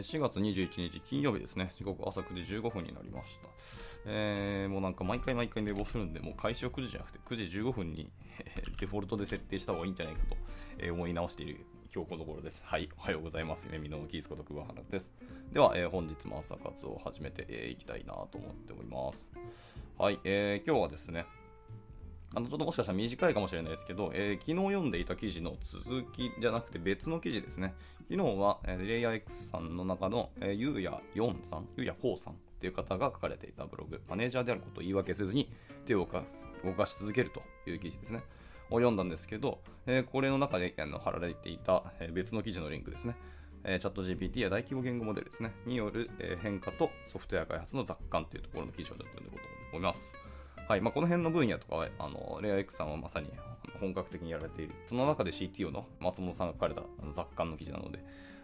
えー、4月21日金曜日ですね。時刻朝9時15分になりました。えー、もうなんか毎回毎回寝坊するんで、もう開始を9時じゃなくて9時15分に デフォルトで設定した方がいいんじゃないかと、え思い直している今日この頃です。はい、おはようございます。夢見のキースこと桑原です。では、えー、本日も朝活を始めてい、えー、きたいなと思っております。はい、えー、今日はですね、あのちょっともしかしたら短いかもしれないですけど、えー、昨日読んでいた記事の続きじゃなくて別の記事ですね。昨日は、えー、レイヤー X さんの中の、えー、ゆうや4さん、ゆうや4さんっていう方が書かれていたブログ、マネージャーであることを言い訳せずに手を動か動かし続けるという記事ですね。を読んだんですけど、えー、これの中であの貼られていた、えー、別の記事のリンクですね。えー、チャット GPT や大規模言語モデルですね、による、えー、変化とソフトウェア開発の雑感というところの記事を読んでいこうと思います。はいまあ、この辺の分野とかは、あのレア X さんはまさに本格的にやられている。その中で CTO の松本さんが書かれた雑感の記事なので、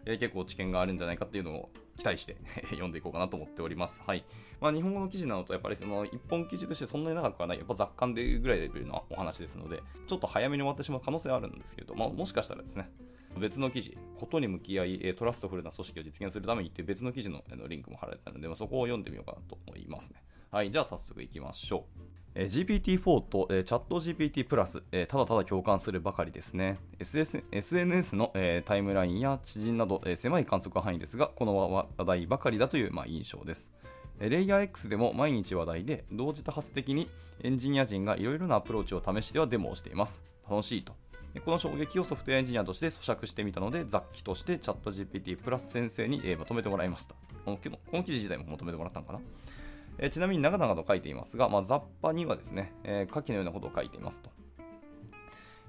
えー、結構知見があるんじゃないかっていうのを期待して 読んでいこうかなと思っております。はい。まあ、日本語の記事なのと、やっぱりその一本記事としてそんなに長くはない、やっぱ雑感でいうぐらいレベルのお話ですので、ちょっと早めに終わってしまう可能性はあるんですけど、まあ、もしかしたらですね、別の記事、ことに向き合い、トラストフルな組織を実現するためにっていう別の記事のリンクも貼られてたので、ま、そこを読んでみようかなと思いますね。はい、じゃあ早速いきましょう。GPT-4 と、えー、チャット GPT プラス、えー、ただただ共感するばかりですね。SS、SNS の、えー、タイムラインや知人など、え狭い観測範囲ですが、この話題ばかりだという、まあ、印象です。レイヤー X でも毎日話題で、同時多発的にエンジニア人がいろいろなアプローチを試してはデモをしています。楽しいと。この衝撃をソフトウェアエンジニアとして咀嚼してみたので、雑記としてチャット GPT プラス先生に、まとめてもらいました。この記事自体もまとめてもらったのかな。えちなみに長々と書いていますが、まあ、雑把にはですね、えー、下記のようなことを書いていますと。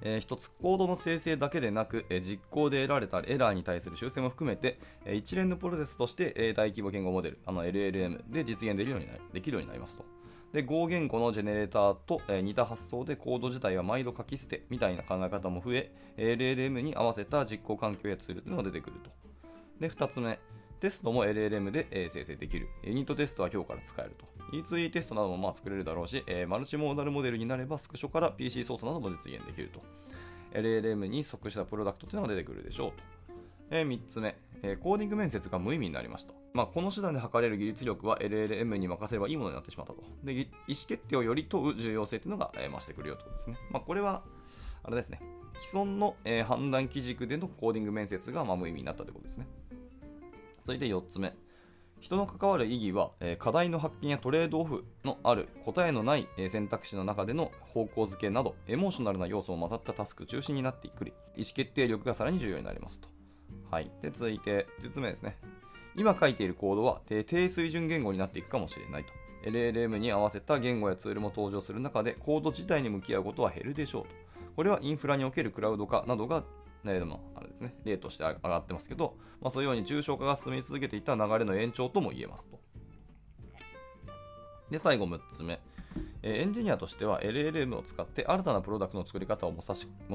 えー、一つ、コードの生成だけでなく、えー、実行で得られたエラーに対する修正も含めて、えー、一連のプロセスとして、えー、大規模言語モデル、あの LLM で実現できるようになできるようになりますと。で、Go 言語のジェネレーターと、えー、似た発想でコード自体は毎度書き捨てみたいな考え方も増え、LLM に合わせた実行環境やツールというのが出てくると。で、2つ目、テストも LLM で、え生成できる。ユニットテストは今日から使えると。E2E テストなどもまあ作れるだろうし、えマルチモーダルモデルになればスクショから PC ソースなども実現できると。LLM に即したプロダクトというのが出てくるでしょうと。え3つ目、えコーディング面接が無意味になりました。まあ、この手段で測れる技術力は LLM に任せればいいものになってしまったと。で、意思決定をより問う重要性というのが、え増してくるよということですね。まあ、これは、あれですね、既存の、え判断基軸でのコーディング面接がまあ無意味になったということですね。続いて4つ目。人の関わる意義は、え課題の発見やトレードオフのある答えのない、え選択肢の中での方向づけなどエモーショナルな要素を混ざったタスク中心になってくる意思決定力がさらに重要になりますと。はい、で続いて5つ目ですね。今書いているコードは低水準言語になっていくかもしれないと。LLM に合わせた言語やツールも登場する中でコード自体に向き合うことは減るでしょうと。これはインフラにおけるクラウド化などが例のですね、例として上がってますけど、まあ、そういうように重症化が進み続けていた流れの延長とも言えますと。で、最後6つ目。エンジニアとしては LLM を使って新たなプロダクトの作り方を模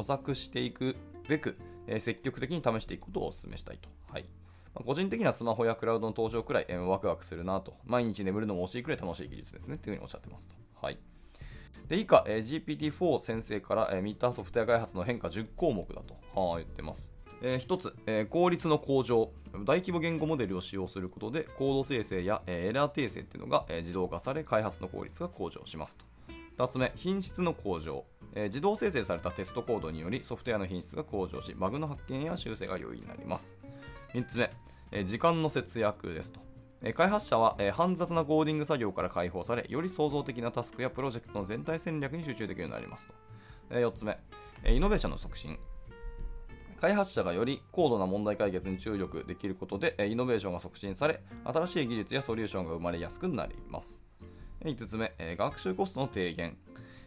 索していくべく、え積極的に試していくことをお勧めしたいと。はいま個人的にはスマホやクラウドの登場くらい、ワクワクするなと。毎日眠るのも惜しいくらい楽しい技術ですね。というふうにおっしゃってますと。はい。で以下、えー、GPT-4 先生から、え、ミッターソフトウェア開発の変化10項目だと、はあ、言ってます。えー、1つ、えー、効率の向上。大規模言語モデルを使用することで、コード生成や、えー、エラー訂正っていうのが、え、自動化され、開発の効率が向上しますと。2つ目、品質の向上、え。自動生成されたテストコードによりソフトウェアの品質が向上し、バグの発見や修正が容易になります。3つ目、え、時間の節約ですと。開発者はえ煩雑なコーディング作業から解放され、より創造的なタスクやプロジェクトの全体戦略に集中できるようになりますと。え4つ目、えイノベーションの促進。開発者がより高度な問題解決に注力できることで、イノベーションが促進され、新しい技術やソリューションが生まれやすくなります。5つ目、学習コストの低減。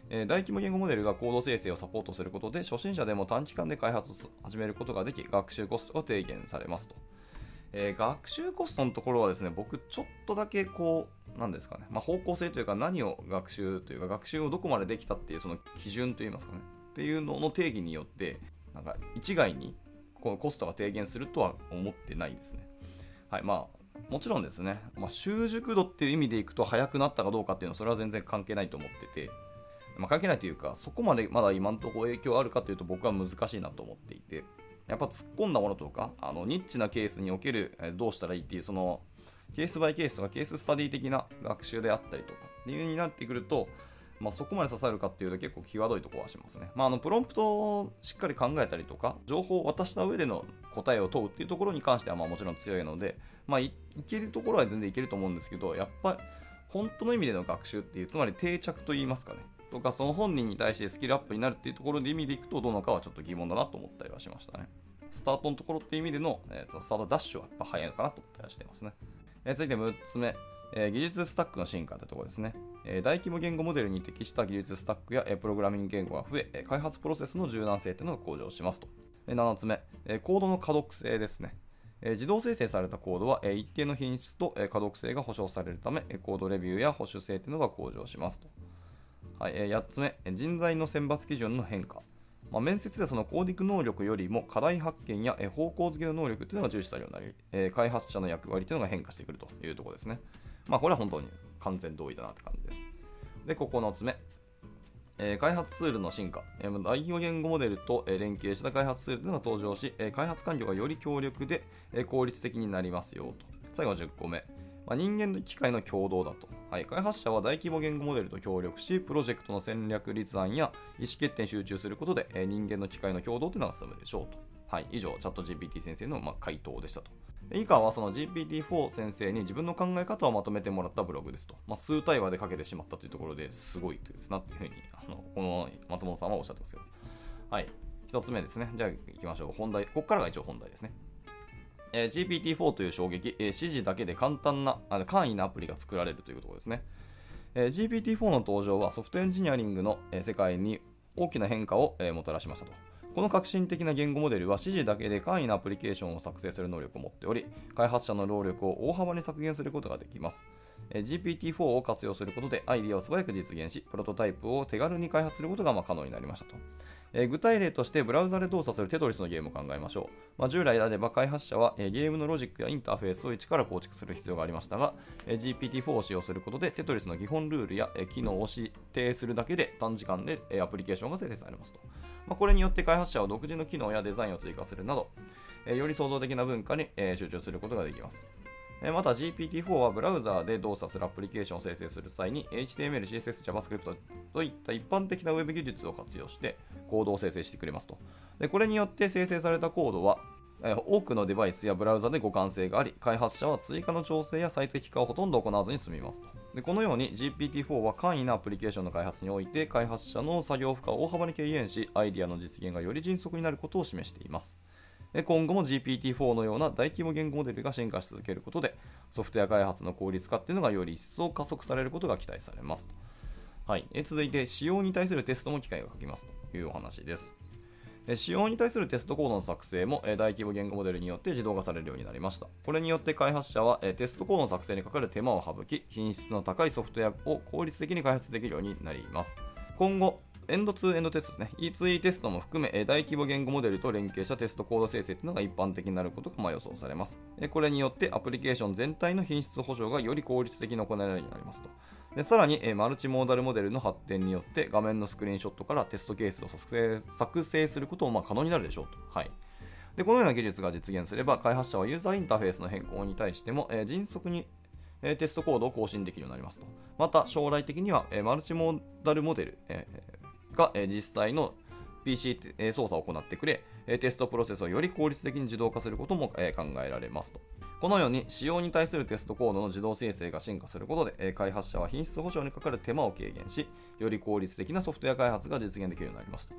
大規模言語モデルがコード生成をサポートすることで、初心者でも短期間で開発を始めることができ、学習コストが低減されますと。えー、学習コストのところはですね、僕ちょっとだけこう、なんですかね、まあ、方向性というか何を学習というか学習をどこまでできたっていうその基準といいますかね、っていうのの定義によって、なんか一概にこのコストが低減するとは思ってないですね。はい、まあもちろんですね、まあ、習熟度っていう意味でいくと速くなったかどうかっていうのはそれは全然関係ないと思ってて、まあ、関係ないというかそこまでまだ今のところ影響あるかというと僕は難しいなと思っていて。やっぱ突っ込んだものとか、あのニッチなケースにおける、どうしたらいいっていう、そのケースバイケースとかケーススタディ的な学習であったりとかっていう風になってくると、まあ、そこまで刺さるかっていうと結構際どいところはしますね。まあ、あのプロンプトをしっかり考えたりとか、情報を渡した上での答えを問うっていうところに関してはまあもちろん強いので、まあい、けるところは全然いけると思うんですけど、やっぱり本当の意味での学習っていう、つまり定着といいますかね、とかその本人に対してスキルアップになるっていうところで意味でいくとどのかはちょっと疑問だなと思ったりはしましたね。スタートのところっていう意味での、えーと、スタートダッシュはやっぱ早いのかなと思ったりはしてますね。えー、続いて6つ目、えー、技術スタックの進化というところですね、えー、大規模言語モデルに適した技術スタックや、えー、プログラミング言語が増え、開発プロセスの柔軟性というのが向上しますと。7つ目、えコードの可読性ですね。自動生成されたコードは、一定の品質と、可読性が保証されるため、コードレビューや保守性というのが向上しますと。はい8つ目、人材の選抜基準の変化。まあ、面接でそのコーディング能力よりも課題発見や方向付けの能力というのが重視されるようになり、開発者の役割というのが変化してくるというところですね。まあ、これは本当に完全同意だなって感じです。で、9つ目。えー、開発ツールの進化、えー、大規模言語モデルと、えー、連携した開発ツールが登場し、え開発環境がより強力で、え効率的になりますよと。最後10個目。まあ、人間と機械の共同だと、はい。開発者は大規模言語モデルと協力し、プロジェクトの戦略立案や意思決定に集中することで、え人間の機械の共同というのが進むでしょうと。はい。以上、チャット GPT 先生の、まあ、回答でしたと。以下はその GPT-4 先生に自分の考え方をまとめてもらったブログですと。まあ、数対話でかけてしまったというところですごいですなっていうふうに、あのこの松本さんはおっしゃってますけど。はい。一つ目ですね。じゃあ行きましょう。本題。ここからが一応本題ですね。えー、GPT-4 という衝撃、えー、指示だけで簡単なあ簡易なアプリが作られるということですね。えー、GPT-4 の登場はソフトエンジニアリングの、え世界に大きな変化を、えもたらしましたと。この革新的な言語モデルは指示だけで簡易なアプリケーションを作成する能力を持っており、開発者の労力を大幅に削減することができます。GPT-4 を活用することでアイディアを素早く実現し、プロトタイプを手軽に開発することがま可能になりましたと。え具体例としてブラウザで動作するテトリスのゲームを考えましょう。まあ、従来であれば開発者は、えゲームのロジックやインターフェースを一から構築する必要がありましたが、え GPT-4 を使用することでテトリスの基本ルールや、え機能を指定するだけで短時間で、えアプリケーションが生成されますと。まあ、これによって開発者は独自の機能やデザインを追加するなど、えより創造的な文化に、え集中することができます。また GPT-4 はブラウザーで動作するアプリケーションを生成する際に HTML、CSS、JavaScript といった一般的な Web 技術を活用してコードを生成してくれますと。でこれによって生成されたコードは多くのデバイスやブラウザで互換性があり、開発者は追加の調整や最適化をほとんど行わずに済みますと。でこのように GPT-4 は簡易なアプリケーションの開発において、開発者の作業負荷を大幅に軽減し、アイデアの実現がより迅速になることを示しています。今後も GPT-4 のような大規模言語モデルが進化し続けることで、ソフトウェア開発の効率化っていうのがより一層加速されることが期待されます。はい、え続いて、使用に対するテストも機会が書きますというお話です。使用に対するテストコードの作成も大規模言語モデルによって自動化されるようになりました。これによって開発者はテストコードの作成にかかる手間を省き、品質の高いソフトウェアを効率的に開発できるようになります。今後、エンド2エンドテストですね。E2E テストも含め、大規模言語モデルと連携したテストコード生成というのが一般的になることがま予想されます。これによってアプリケーション全体の品質保証がより効率的に行えるようになりますと。でさらに、えマルチモーダルモデルの発展によって画面のスクリーンショットからテストケースを作成作成することもま可能になるでしょうと。はい。でこのような技術が実現すれば、開発者はユーザーインターフェースの変更に対しても、え迅速にテストコードを更新できるようになりますと。また、将来的には、マルチモーダルモデル、えが、え実際の PC 操作を行ってくれ、テストプロセスをより効率的に自動化することも考えられますと。このように使用に対するテストコードの自動生成が進化することで、開発者は品質保証にかかる手間を軽減し、より効率的なソフトウェア開発が実現できるようになりますと。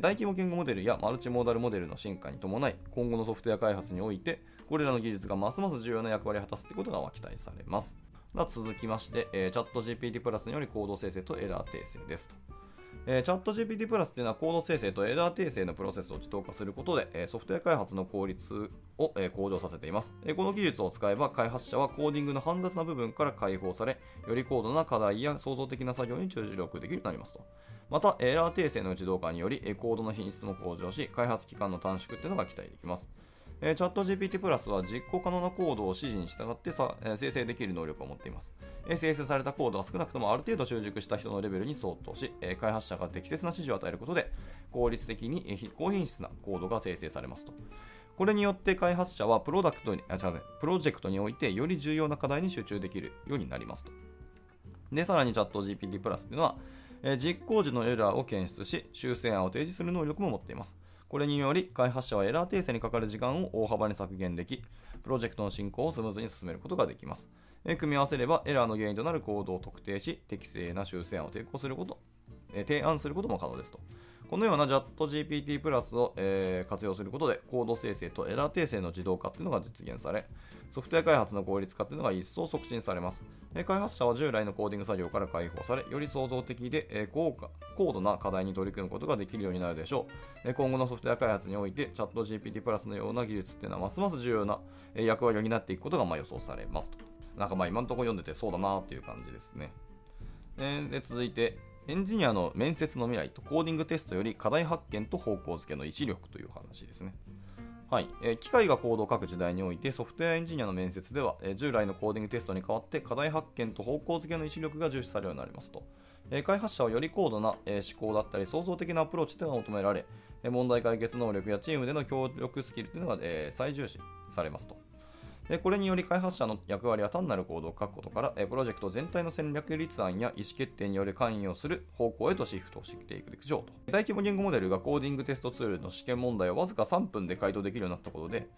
大規模言語モデルやマルチモーダルモデルの進化に伴い、今後のソフトウェア開発において、これらの技術がますます重要な役割を果たすということが期待されます。続きまして、チャット GPT プラスによりコード生成とエラー訂正ですと。えー、チャット GPT プラスっていうのはコード生成とエラー訂正のプロセスを自動化することで、え、ソフトウェア開発の効率を、え、向上させています、えこの技術を使えば開発者はコーディングの煩雑な部分から解放され、より高度な課題や創造的な作業に注力できるようになりますと。また、エラー訂正の自動化により、コードの品質も向上し、開発期間の短縮っていうのが期待できます。えー、チャット GPT プラスは実行可能なコードを指示に従ってさ、えー、生成できる能力を持っています。生成されたコードは少なくともある程度習熟した人のレベルに相当し、開発者が適切な指示を与えることで、効率的に、高品質なコードが生成されますと。これによって開発者はプロダクトにあ違うプロジェクトにおいてより重要な課題に集中できるようになりますと。で、さらにチャット GPT プラスっていうのは、え、実行時のエラーを検出し、修正案を提示する能力も持っています。これにより、開発者はエラー訂正にかかる時間を大幅に削減でき、プロジェクトの進行をスムーズに進めることができます。え組み合わせれば、エラーの原因となるコードを特定し、適正な修正案を提供すること、え提案することも可能ですと。このような JATGPT プラスを、えー、活用することで、コード生成とエラー訂正の自動化というのが実現され、ソフトウェア開発の効率化というのが一層促進されます。開発者は従来のコーディング作業から解放され、より創造的でえ高高度な課題に取り組むことができるようになるでしょう。今後のソフトウェア開発において、チャット GPT プラスのような技術っていうのはますます重要な役割を担っていくことがま予想されますと。なんかまあ今のところ読んでてそうだなっていう感じですね。で続いて、エンジニアの面接の未来とコーディングテストより課題発見と方向付けの意思力という話ですね。はい、えー、機械がコードを書く時代においてソフトウェアエンジニアの面接では、えー、従来のコーディングテストに代わって課題発見と方向付けの意思力が重視されるようになりますと、えー、開発者はより高度な、え思考だったり創造的なアプローチというのが求められ、え問題解決能力やチームでの協力スキルというのが、え最重視されますと。でこれにより開発者の役割は単なるコードを書くことから、プロジェクト全体の戦略立案や意思決定による関与する方向へとシフトしていくでしょうと。大規模言語モデルがコーディングテストツールの試験問題をわずか3分で回答できるようになったことで、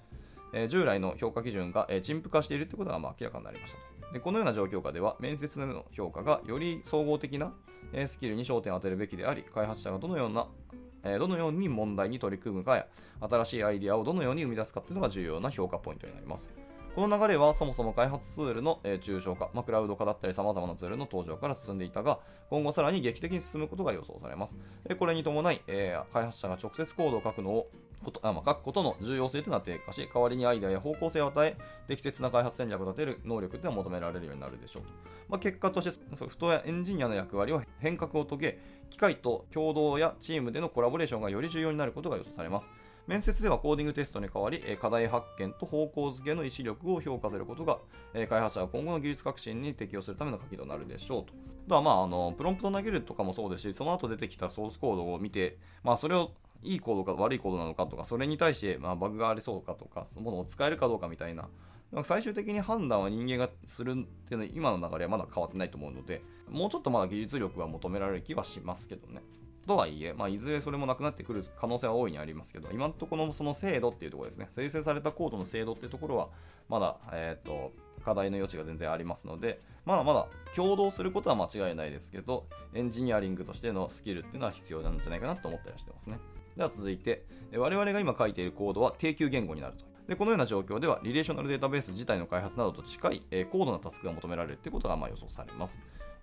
え従来の評価基準が、え陳腐化しているということがま明らかになりましたとで。このような状況下では、面接での評価がより総合的な、スキルに焦点を当てるべきであり、開発者がどのようなどのように問題に取り組むかや、新しいアイディアをどのように生み出すかというのが重要な評価ポイントになります。この流れはそもそも開発ツールの、え抽象化、まあ、クラウド化だったり様々なツールの登場から進んでいたが、今後さらに劇的に進むことが予想されます。でこれに伴い、え、開発者が直接コードを書くのをことあまあ、書くことの重要性というのは低下し、代わりにアイデアや方向性を与え、適切な開発戦略を立てる能力というのは求められるようになるでしょうと。まあ、結果として、ソフトウェアエンジニアの役割は変革を遂げ、機械と共同やチームでのコラボレーションがより重要になることが予想されます。面接ではコーディングテストに代わり、課題発見と方向付けの意思力を評価することが、開発者が今後の技術革新に適用するための鍵となるでしょうと。だからまあ、あの、プロンプト投げるとかもそうですし、その後出てきたソースコードを見て、まあ、それをいいコードか悪いコードなのかとか、それに対してまあバグがありそうかとか、そもそも使えるかどうかみたいな、最終的に判断は人間がするっていうのは今の流れはまだ変わってないと思うので、もうちょっとまだ技術力は求められる気はしますけどね。とはいえ、まあ、いずれそれもなくなってくる可能性は大いにありますけど、今のところのその精度っていうところですね、生成されたコードの精度っていうところは、まだ、えっ、ー、と、課題の余地が全然ありますので、まだまだ共同することは間違いないですけど、エンジニアリングとしてのスキルっていうのは必要なんじゃないかなと思ったりしてますね。では続いて、我々が今書いているコードは定級言語になると。でこのような状況では、リレーショナルデータベース自体の開発などと近い、え、高度なタスクが求められるということがま予想されます。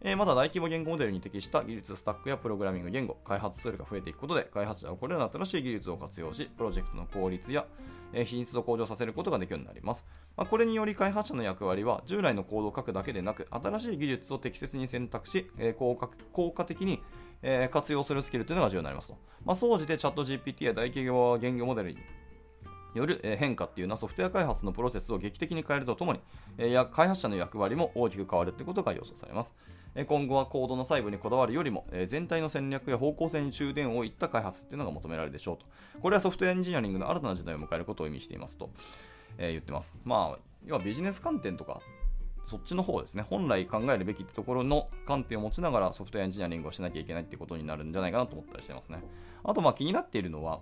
えー、まだ大規模言語モデルに適した技術スタックやプログラミング言語、開発ツールが増えていくことで、開発者はこれらの新しい技術を活用し、プロジェクトの効率や、えー、品質を向上させることができるようになります。まあ、これにより開発者の役割は、従来のコードを書くだけでなく、新しい技術を適切に選択し、えー、効果効果的にえ活用するスキルというのが重要になりますと。まあ、総じてチャット GPT や大企業言語モデルによる変化っていうのはソフトウェア開発のプロセスを劇的に変えるとともに、開発者の役割も大きく変わるということが予想されます。今後はコードの細部にこだわるよりも、全体の戦略や方向性に終電を置いた開発っていうのが求められるでしょうと。これはソフトウェアエンジニアリングの新たな時代を迎えることを意味していますと、えー、言ってます。まあ、要はビジネス観点とか、そっちの方ですね、本来考えるべきってところの観点を持ちながらソフトウェアエンジニアリングをしなきゃいけないってことになるんじゃないかなと思ったりしてますね。あと、まあ気になっているのは、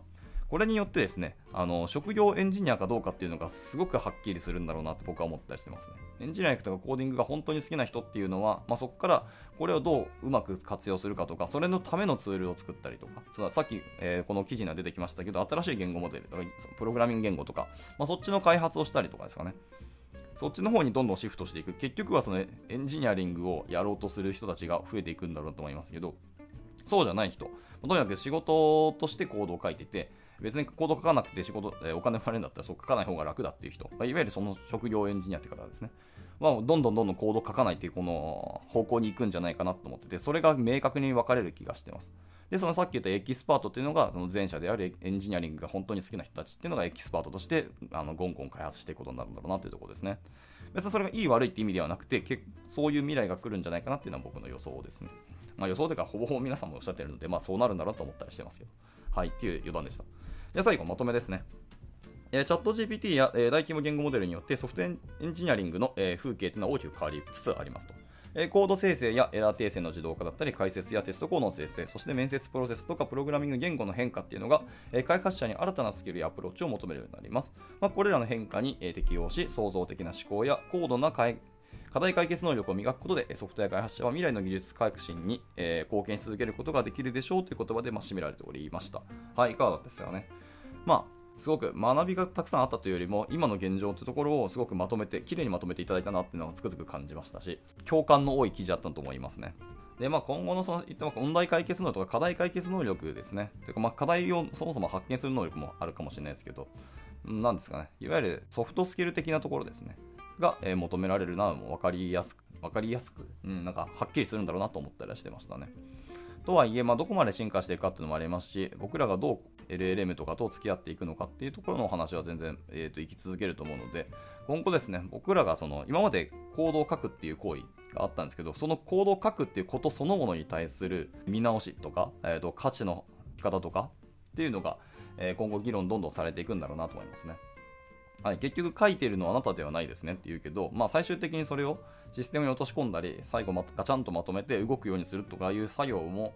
これによってですね、あの職業エンジニアかどうかっていうのがすごくはっきりするんだろうなって僕は思ったりしてますね。エンジニアリングとかコーディングが本当に好きな人っていうのは、まあ、そこからこれをどううまく活用するかとか、それのためのツールを作ったりとか、そうさっき、えー、この記事には出てきましたけど、新しい言語モデルとか、プログラミング言語とか、まあ、そっちの開発をしたりとかですかね。そっちの方にどんどんシフトしていく。結局はそのエンジニアリングをやろうとする人たちが増えていくんだろうと思いますけど、そうじゃない人、とにかく仕事としてコードを書いてて、別にコード書かなくて仕事、え、お金もらえるんだったらそう書かない方が楽だっていう人、ま、いわゆるその職業エンジニアって方ですね。まあ、どんどんどんどんコード書かないっていうこの方向に行くんじゃないかなと思ってて、それが明確に分かれる気がしてます。で、そのさっき言ったエキスパートっていうのが、その前者であるエンジニアリングが本当に好きな人たちっていうのがエキスパートとして、あのゴンゴン開発していくことになるんだろうなというところですね。別にそれがいい悪いって意味ではなくて、そういう未来が来るんじゃないかなっていうのは僕の予想ですね。まあ、予想というか、ほぼほぼ皆さんもおっしゃってるので、まあ、そうなるんだろうと思ったりしてますけど。はい、っていう余談でした。で、最後、まとめですね。えチャット GPT や、え大規模言語モデルによってソフトエンジニアリングの、え風景というのは大きく変わりつつありますと。えコード生成やエラー訂正の自動化だったり、解説やテストコードの生成、そして面接プロセスとかプログラミング言語の変化っていうのが、え開発者に新たなスキルやアプローチを求めるようになります。まあ、これらの変化に、え適応し、創造的な思考や高度な課題解決能力を磨くことで、ソフトウェア開発者は未来の技術革新に、え貢献し続けることができるでしょうという言葉で、まあ、締められておりました。はい、いかがだったですかね。まあすごく学びがたくさんあったというよりも今の現状というところをすごくまとめて綺麗にまとめていただいたなっていうのがつくづく感じましたし共感の多い記事だったと思いますねでまあ、今後のその言って問題解決能力とか課題解決能力ですね。てかまあ課題をそもそも発見する能力もあるかもしれないですけど、なんですかね、いわゆるソフトスキル的なところですね、が、え、求められるなも分かりやすく、分かりやすく、うん、なんかはっきりするんだろうなと思ったりはしてましたね。とはいえ、まあ、どこまで進化していくかっていうのもありますし、僕らがどう LLM とかと付き合っていくのかっていうところのお話は全然、えー、と生き続けると思うので、今後ですね、僕らがその今までコードを書くっていう行為があったんですけど、そのコードを書くっていうことそのものに対する見直しとか、えー、と価値のき方とかっていうのが、え、今後議論どんどんされていくんだろうなと思いますね。はい、結局書いてるのはあなたではないですねって言うけど、まあ、最終的にそれをシステムに落とし込んだり、最後まガチャンとまとめて動くようにするとかいう作業も、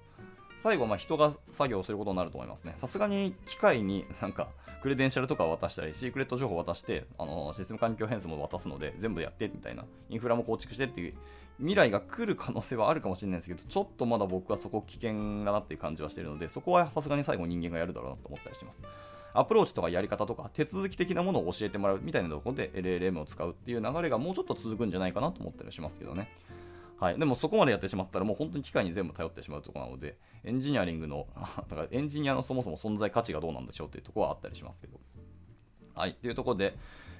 最後、ま人が作業することになると思いますね。さすがに機械になんかクレデンシャルとかを渡したり、シークレット情報を渡して、あのシステム環境変数も渡すので、全部やってみたいな、インフラも構築してっていう未来が来る可能性はあるかもしれないですけど、ちょっとまだ僕はそこ危険だなっていう感じはしてるので、そこはさすがに最後人間がやるだろうなと思ったりします。アプローチとかやり方とか手続き的なものを教えてもらうみたいなところで LLM を使うっていう流れがもうちょっと続くんじゃないかなと思ったりしますけどね。はい、でもそこまでやってしまったらもう本当に機械に全部頼ってしまうところなので、エンジニアリングの、だからエンジニアのそもそも存在価値がどうなんでしょうっていうところはあったりしますけど。はい、というところで、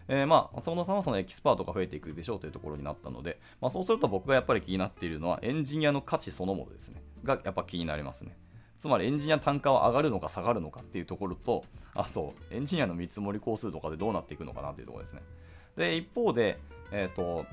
えー、まあ、松本さんはそのエキスパートが増えていくでしょうというところになったので、まあ、そうすると僕がやっぱり気になっているのはエンジニアの価値そのものですね。がやっぱ気になりますね。つまりエンジニア単価は上がるのか下がるのかっていうところと、あと、エンジニアの見積もり工数とかでどうなっていくのかなっていうところですね。で、一方で、えっ、ー、と、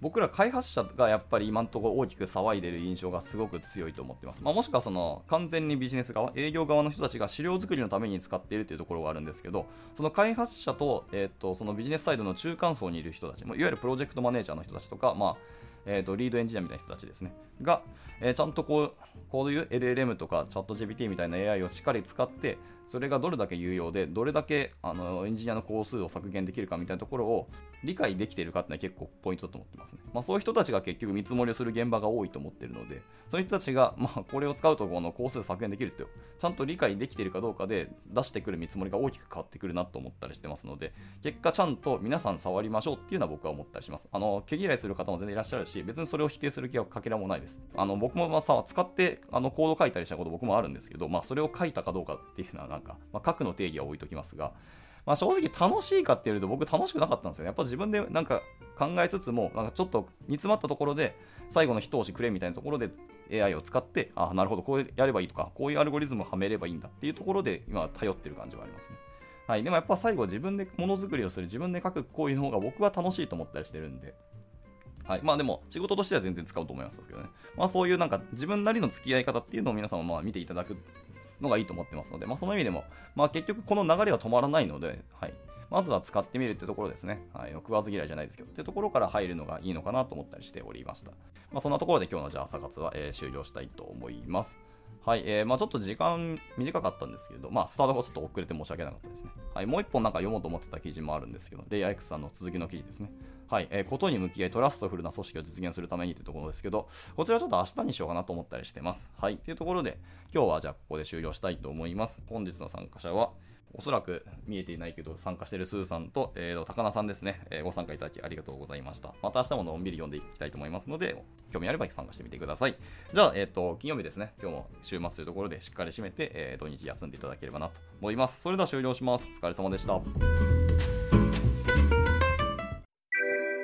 僕ら開発者がやっぱり今のところ大きく騒いでる印象がすごく強いと思ってます。まあ、もしくはその完全にビジネス側、営業側の人たちが資料作りのために使っているというところがあるんですけど、その開発者と,、えーと、そのビジネスサイドの中間層にいる人たち、いわゆるプロジェクトマネージャーの人たちとか、まあえーと、リードエンジニアみたいな人たちですね、が、えー、ちゃんとこうこういう LLM とか ChatGPT みたいな AI をしっかり使って、それがどれだけ有用で、どれだけあのエンジニアの工数を削減できるかみたいなところを理解できているかってのは結構ポイントだと思ってますね。まあ、そういう人たちが結局見積もりをする現場が多いと思ってるので、そういう人たちが、まあ、これを使うとこの工数削減できるって、ちゃんと理解できているかどうかで出してくる見積もりが大きく変わってくるなと思ったりしてますので、結果ちゃんと皆さん触りましょうっていうのは僕は思ったりします。あの、毛嫌いする方も全然いらっしゃるし、別にそれを否定する気はかけらもないです。あの、僕もまあさ、使ってあのコード書いたりしたこと僕もあるんですけど、まあ、それを書いたかどうかっていうのはんか、まあ、書くの定義は置いときますが、まあ、正直楽しいかって言うと僕楽しくなかったんですよ、ね。やっぱ自分でなんか考えつつも、なんかちょっと煮詰まったところで最後の一押しくれみたいなところで AI を使って、あ、なるほど、こうやればいいとか、こういうアルゴリズムをはめればいいんだっていうところで今頼ってる感じはありますね。はい、でもやっぱ最後自分でものづくりをする、自分で書く行為の方が僕は楽しいと思ったりしてるんで、はい。まあでも、仕事としては全然使うと思いますけどね。まあそういうなんか自分なりの付き合い方っていうのを皆さんもまあ見ていただくのがいいと思ってますので、まあその意味でも、まあ結局この流れは止まらないので、はい。まずは使ってみるってところですね。はい。食わず嫌いじゃないですけど、ってところから入るのがいいのかなと思ったりしておりました。まあそんなところで今日のじゃあ朝活は、えー、終了したいと思います。はい、えー、まあちょっと時間短かったんですけど、まあスタートがちょっと遅れて申し訳なかったですね。はい、もう一本なんか読もうと思ってた記事もあるんですけど、レイア X さんの続きの記事ですね。はい、えー、ことに向き合いトラストフルな組織を実現するためにというところですけど、こちらちょっと明日にしようかなと思ったりしてます。はい、というところで、今日はじゃあここで終了したいと思います。本日の参加者は、おそらく見えていないけど参加しているスーさんと、えー、高菜さんですね、えー、ご参加いただきありがとうございました。また明日ものんびり読んでいきたいと思いますので、興味あれば参加してみてください。じゃあ、えっ、ー、と、金曜日ですね、今日も週末というところでしっかり締めて、えー、土日休んでいただければなと思います。それでは終了します。お疲れ様でした。